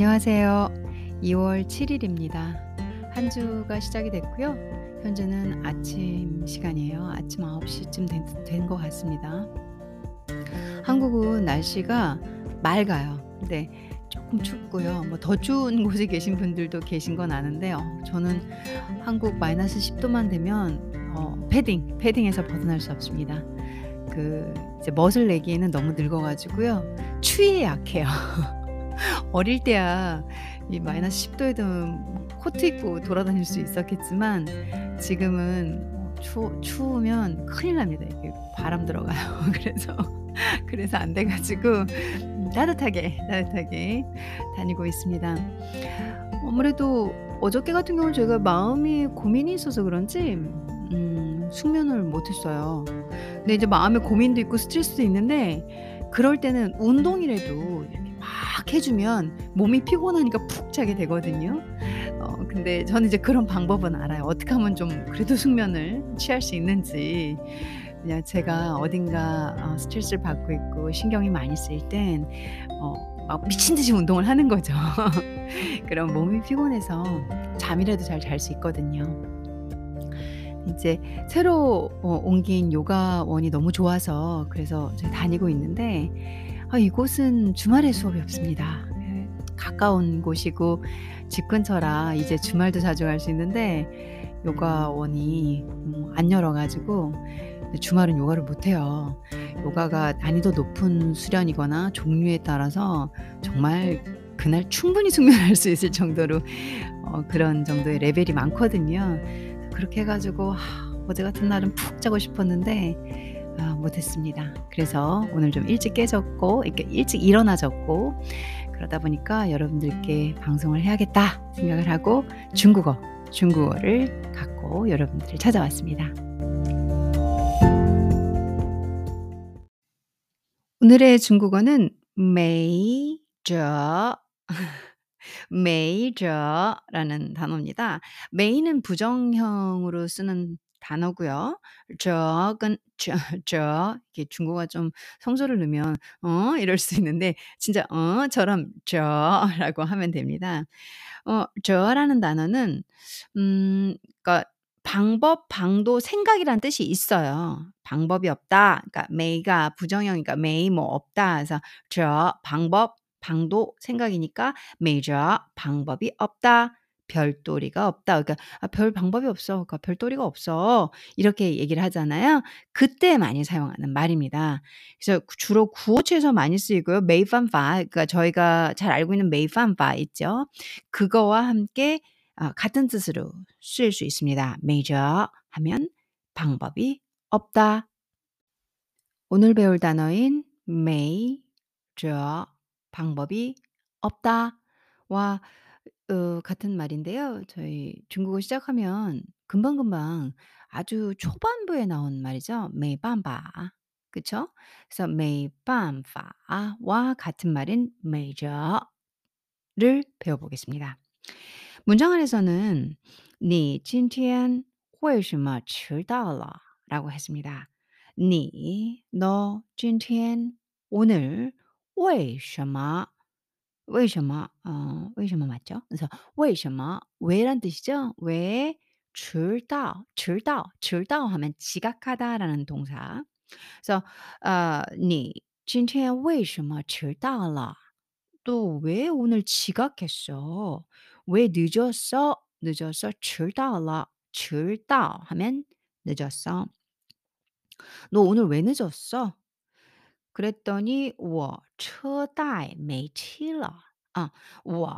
안녕하세요. 2월 7일입니다. 한 주가 시작이 됐고요. 현재는 아침 시간이에요. 아침 9시쯤 된 것 같습니다. 한국은 날씨가 맑아요. 근데 조금 춥고요. 뭐 더 추운 곳에 계신 분들도 계신 건 아는데요. 저는 한국 마이너스 10도만 되면 어, 패딩, 패딩에서 벗어날 수 없습니다. 그 이제 멋을 내기에는 너무 늙어가지고요. 추위에 약해요. 어릴 때야 이 마이너스 10도에도 코트 입고 돌아다닐 수 있었겠지만 지금은 추, 추우면 큰일 납니다. 이게 바람 들어가요. 그래서 그래서 안 돼가지고 음, 따뜻하게 따뜻하게 다니고 있습니다. 아무래도 어저께 같은 경우는 제가 마음이 고민이 있어서 그런지 음, 숙면을 못했어요. 근데 이제 마음에 고민도 있고 스트레스도 있는데 그럴 때는 운동이라도 막 해주면 몸이 피곤하니까 푹 자게 되거든요. 어, 근데 저는 이제 그런 방법은 알아요. 어떻게 하면 좀 그래도 숙면을 취할 수 있는지. 그냥 제가 어딘가 어, 스트레스를 받고 있고 신경이 많이 쓰일 땐 어, 막 미친 듯이 운동을 하는 거죠. 그럼 몸이 피곤해서 잠이라도 잘 잘 수 있거든요. 이제 새로 어, 옮긴 요가원이 너무 좋아서 그래서 제가 다니고 있는데 아, 이곳은 주말에 수업이 없습니다. 예, 가까운 곳이고 집 근처라 이제 주말도 자주 갈 수 있는데 요가원이 음, 안 열어가지고 주말은 요가를 못해요. 요가가 난이도 높은 수련이거나 종류에 따라서 정말 그날 충분히 숙면할 수 있을 정도로 어, 그런 정도의 레벨이 많거든요. 그렇게 해가지고 하, 어제 같은 날은 푹 자고 싶었는데 아, 못했습니다. 그래서 오늘 좀 일찍 깨졌고 일찍 일어나졌고 그러다 보니까 여러분들께 방송을 해야겠다 생각을 하고 중국어 중국어를 갖고 여러분들을 찾아왔습니다. 오늘의 중국어는 메이저 메이저라는 단어입니다. 메이는 부정형으로 쓰는 단어고요. 저건 저, 저 이게 중국어 좀 성조를 넣으면 어 이럴 수 있는데 진짜 어처럼 저라고 하면 됩니다. 어 저라는 단어는 음 그러니까 방법, 방도, 생각이란 뜻이 있어요. 방법이 없다. 그러니까 메이가 부정형이니까 메이 뭐 없다. 그래서 저 방법, 방도, 생각이니까 메이저 방법이 없다. 별도리가 없다. 그러니까 아, 별 방법이 없어. 그러니까 별도리가 없어. 이렇게 얘기를 하잖아요. 그때 많이 사용하는 말입니다. 그래서 주로 구어체에서 많이 쓰이고요. 메이판파, 그러니까 저희가 잘 알고 있는 메이판파 있죠. 그거와 함께 어, 같은 뜻으로 쓰일 수 있습니다. major 하면 방법이 없다. 오늘 배울 단어인 major 방법이 없다. 와 어, 같은 말인데요. 저희 중국어 시작하면 금방금방 아주 초반부에 나온 말이죠. 没办法. 그쵸? 그래서 没办法와 같은 말인 major를 배워보겠습니다. 문장 안에서는 你今天为什么迟到了?라고 했습니다. 你, 너今天 오늘 为什么 为什么 어, 为什么 맞죠? 그래서 为什么 왜란 뜻이죠? 왜 迟到迟到迟到 하면 지각하다라는 동사. 그래서 어, 你今天为什么迟到了?또 왜 오늘 지각했어? 왜 늦었어? 늦었어. 迟到了.迟到 하면 늦었어. 너 오늘 왜 늦었어? 그랬더니 我车贷没期了. 아, 我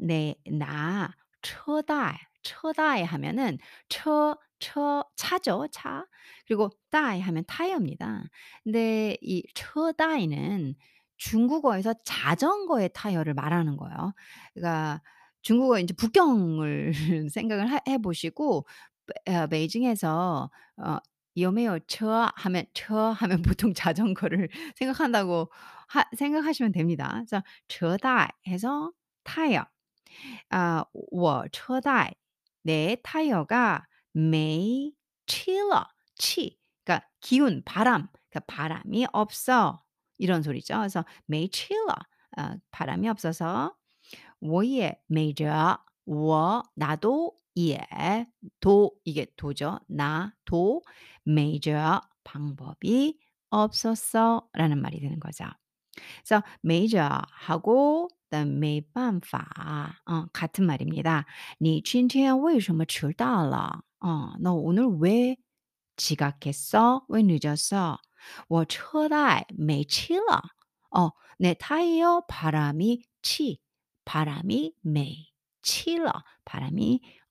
내那车贷车贷 하면은 车, 车, 차죠, 차. 그리고 다이 하면 타이어입니다. 근데 이车贷는 중국어에서 자전거의 타이어를 말하는 거예요. 그러니까 중국어 인제 북경을 생각을 하 해 보시고 베 어 베이징에서 어 " 有没有 车?" 하면 车 하면 보통 자전거를 생각한다고 하 생각하시면 됩니다. 그래서 车贷 해서 타이어. 아 我车贷 내 타이어가 没气了.气 그러니까 기운, 바람. 그러니까 바람이 없어. 이런 소리죠. 그래서 没气了. 아 바람이 없어서 我也没辙我 나도 예 도 이게 도죠. 나도 没辙 방법이 없었어라는 말이 되는 거죠. 그래서 没辙하고 그다음 没办法 어 같은 말입니다. 你今天为什么迟到了? 어 너 오늘 왜 지각했어? 왜 늦었어? 我车贷没气了. 어 내 타이어 바람이 치 바람이 没气了. 바람이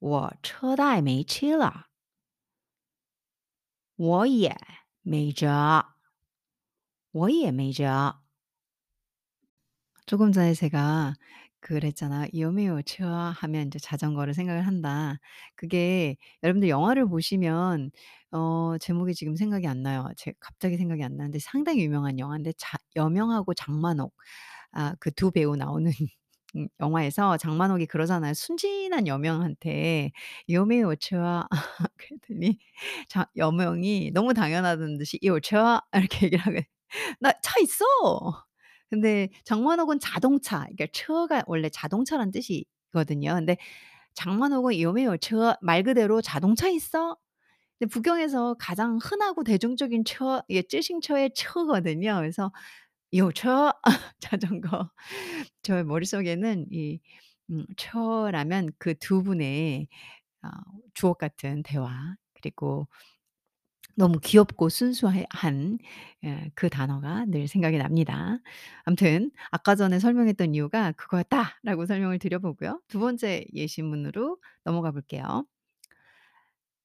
我车贷没气了.我也没辙. 조금 전에 제가 그랬잖아요. 有没有车 하면 인제 자전거를 생각을 한다. 그게 여러분들 영화를 보시면 어 제목이 지금 생각이 안 나요. 제 갑자기 생각이 안 나는데 상당히 유명한 영화인데 자 여명하고 장만옥 아 그 두 배우 나오는 음, 영화에서 장만옥이 그러잖아요. 순진한 여명한테 요미오처와 그랬더니 자, 여명이 너무 당연하던 듯이 이 오체와 이렇게 얘기를 하고 나차 있어. 근데 장만옥은 자동차, 그러니까 처가 원래 자동차란 뜻이거든요. 근데 장만옥은 요미오처 말 그대로 자동차 있어. 근데 북경에서 가장 흔하고 대중적인 처, 예, 쯔싱처의 처거든요. 그래서 有车 자전거. 저의 머릿속에는 이 음 처라면 그 두 분의 어 주옥 같은 대화 그리고 너무 귀엽고 순수해 한 예 그 단어가 늘 생각이 납니다. 아무튼 아까 전에 설명했던 이유가 그거였다라고 설명을 드려 보고요. 두 번째 예시문으로 넘어가 볼게요.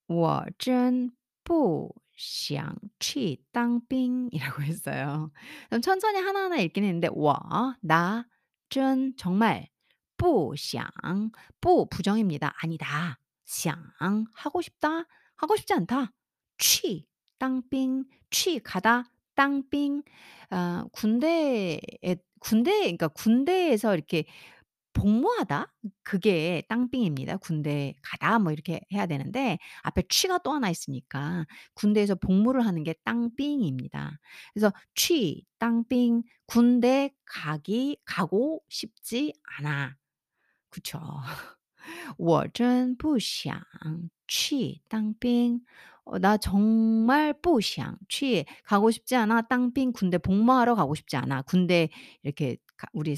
我真不 想去当兵이라고 했어요. 그럼 천천히 하나하나 읽긴 했는데 我 나, 真 정말 不想 不 부정입니다. 아니다. 想 하고 싶다. 하고 싶지 않다. 去 当兵 去 가다. 当兵 어 군대에 군대 그러니까 군대에서 이렇게 복무하다 그게 当兵입니다. 군대 가다 뭐 이렇게 해야 되는데 앞에 취가 또 하나 있으니까 군대에서 복무를 하는 게 当兵입니다. 그래서 去 当兵 군대 가기 가고 싶지 않아. 그쵸. 我真不想去当兵 어 나 정말 不想去 가고 싶지 않아. 当兵 군대 복무하러 가고 싶지 않아. 군대 이렇게 가 우리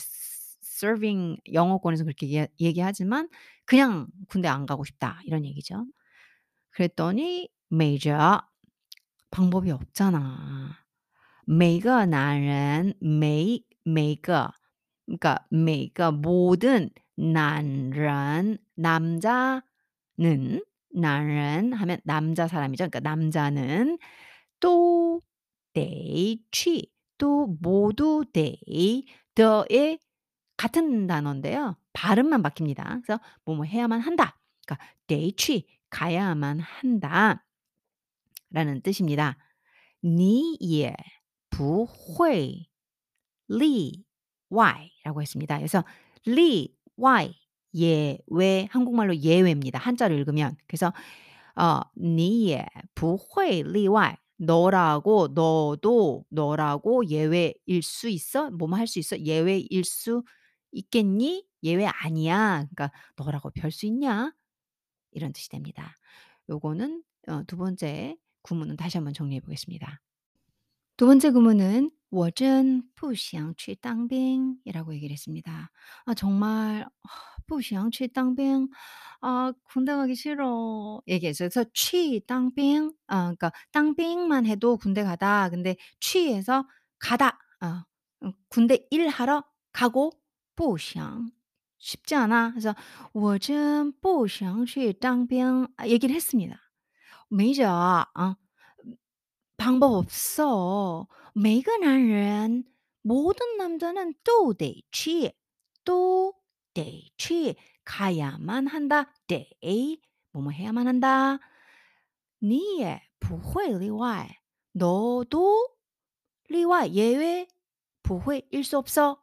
serving 영어권에서 그렇게 얘 얘기하지만 그냥 '군대 안 가고 싶다.' 이런 얘기죠. 그랬더니 没辙 방법이 없잖아. 每个男人每每个 그러니까 每个 모든 男人 남자는 男人 하면 남자 사람이죠. 그러니까 남자는 都得去 또 모두 得 더의 같은 단어인데요. 발음만 바뀝니다. 그래서 뭐뭐 해야만 한다. 그러니까 得去 가야만 한다. 라는 뜻입니다. 你也不会例外라고 했습니다. 그래서 例外 예외 한국말로 예외입니다. 한자로 읽으면. 그래서 어 你也不会例外 너라고 너도 너라고 예외일 수 있어? 뭐뭐 할 수 있어? 예외일 수 있겠니? 예외 아니야. 그러니까 너라고 별 수 있냐? 이런 뜻이 됩니다. 요거는 어 두 번째 구문은 다시 한번 정리해 보겠습니다. 두 번째 구문은 我真不想去当兵 이라고 얘기를 했습니다. 아 정말 不想去当兵 아 군대 가기 싫어 얘기했어요. 그래서 去当兵 아 그러니까 当兵만 해도 군대 가다. 근데 去에서 가다. 어 음 군대 일하러 가고 不想 쉽지 않아. 그래서 我真不想去当兵 아 얘기를 했습니다. 没辙 어 방법 없어. 每个男人 모든 남자는 都得去 또 得去 가야만 한다. 得 뭐뭐 해야만 한다. 你也不会例外. 너도 例外 예외 不会일 수 없어.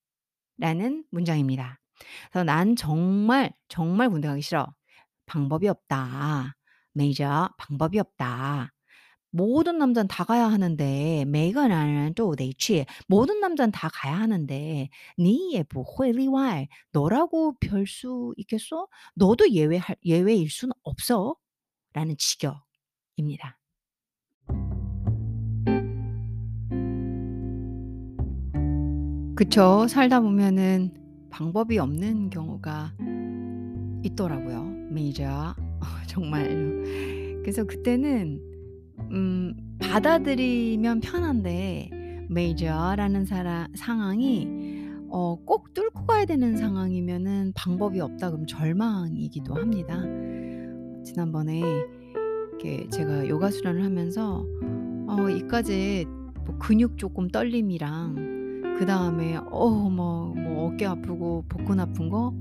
라는 문장입니다. 그래서 난 정말 정말 군대 가기 싫어. 방법이 없다. 메이저 방법이 없다. 모든 남자는 다 가야 하는데 每个男人都得去 모든 남자는 다 가야 하는데 你也不会例外 너라고 별 수 있겠어? 너도 예외할 예외일 수는 없어. 라는 직역입니다. 그쵸. 살다 보면은 방법이 없는 경우가 있더라고요. 메이저. 정말로. 그래서 그때는 음 받아들이면 편한데 메이저라는 사라 상황이 어 꼭 뚫고 가야 되는 상황이면은 방법이 없다 그러면 절망이기도 합니다. 지난번에 이렇게 제가 요가 수련을 하면서 어 이까지 뭐 근육 조금 떨림이랑 그 다음에 어뭐 뭐 어깨 아프고 복근 아픈 거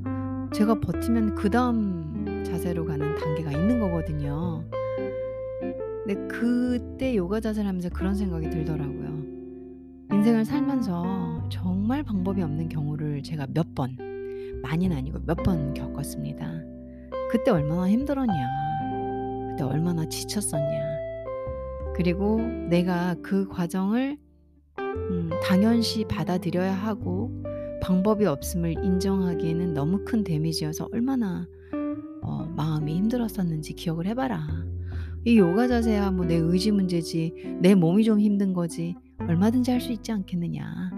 제가 버티면 그 다음 자세로 가는 단계가 있는 거거든요. 근데 그때 요가 자세를 하면서 그런 생각이 들더라고요. 인생을 살면서 정말 방법이 없는 경우를 제가 몇 번, 많이는 아니고 몇 번 겪었습니다. 그때 얼마나 힘들었냐. 그때 얼마나 지쳤었냐. 그리고 내가 그 과정을 음, 당연시 받아들여야 하고 방법이 없음을 인정하기에는 너무 큰 데미지여서 얼마나 어, 마음이 힘들었었는지 기억을 해봐라. 이 요가 자세야 뭐 내 의지 문제지 내 몸이 좀 힘든 거지 얼마든지 할 수 있지 않겠느냐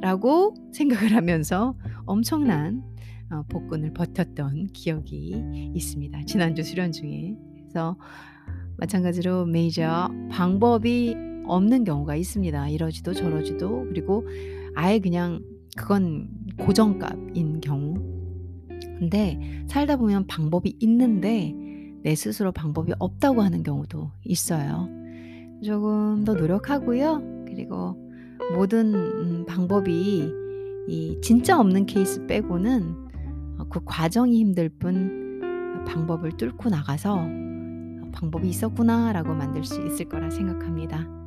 라고 생각을 하면서 엄청난 어, 복근을 버텼던 기억이 있습니다. 지난주 수련 중에. 그래서 마찬가지로 메이저 방법이 없는 경우가 있습니다. 이러지도 저러지도 그리고 아예 그냥 그건 고정값인 경우. 근데 살다 보면 방법이 있는데 내 스스로 방법이 없다고 하는 경우도 있어요. 조금 더 노력하고요. 그리고 모든 음, 방법이 이 진짜 없는 케이스 빼고는 어, 그 과정이 힘들 뿐 방법을 뚫고 나가서 방법이 있었구나라고 만들 수 있을 거라 생각합니다.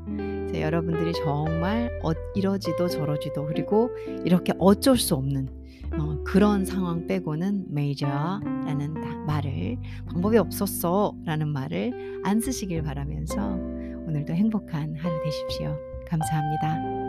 여러분들이 정말 어, 이러지도 저러지도 그리고 이렇게 어쩔 수 없는 어, 그런 상황 빼고는 메이저라는 말을 방법이 없었어라는 말을 안 쓰시길 바라면서 오늘도 행복한 하루 되십시오. 감사합니다.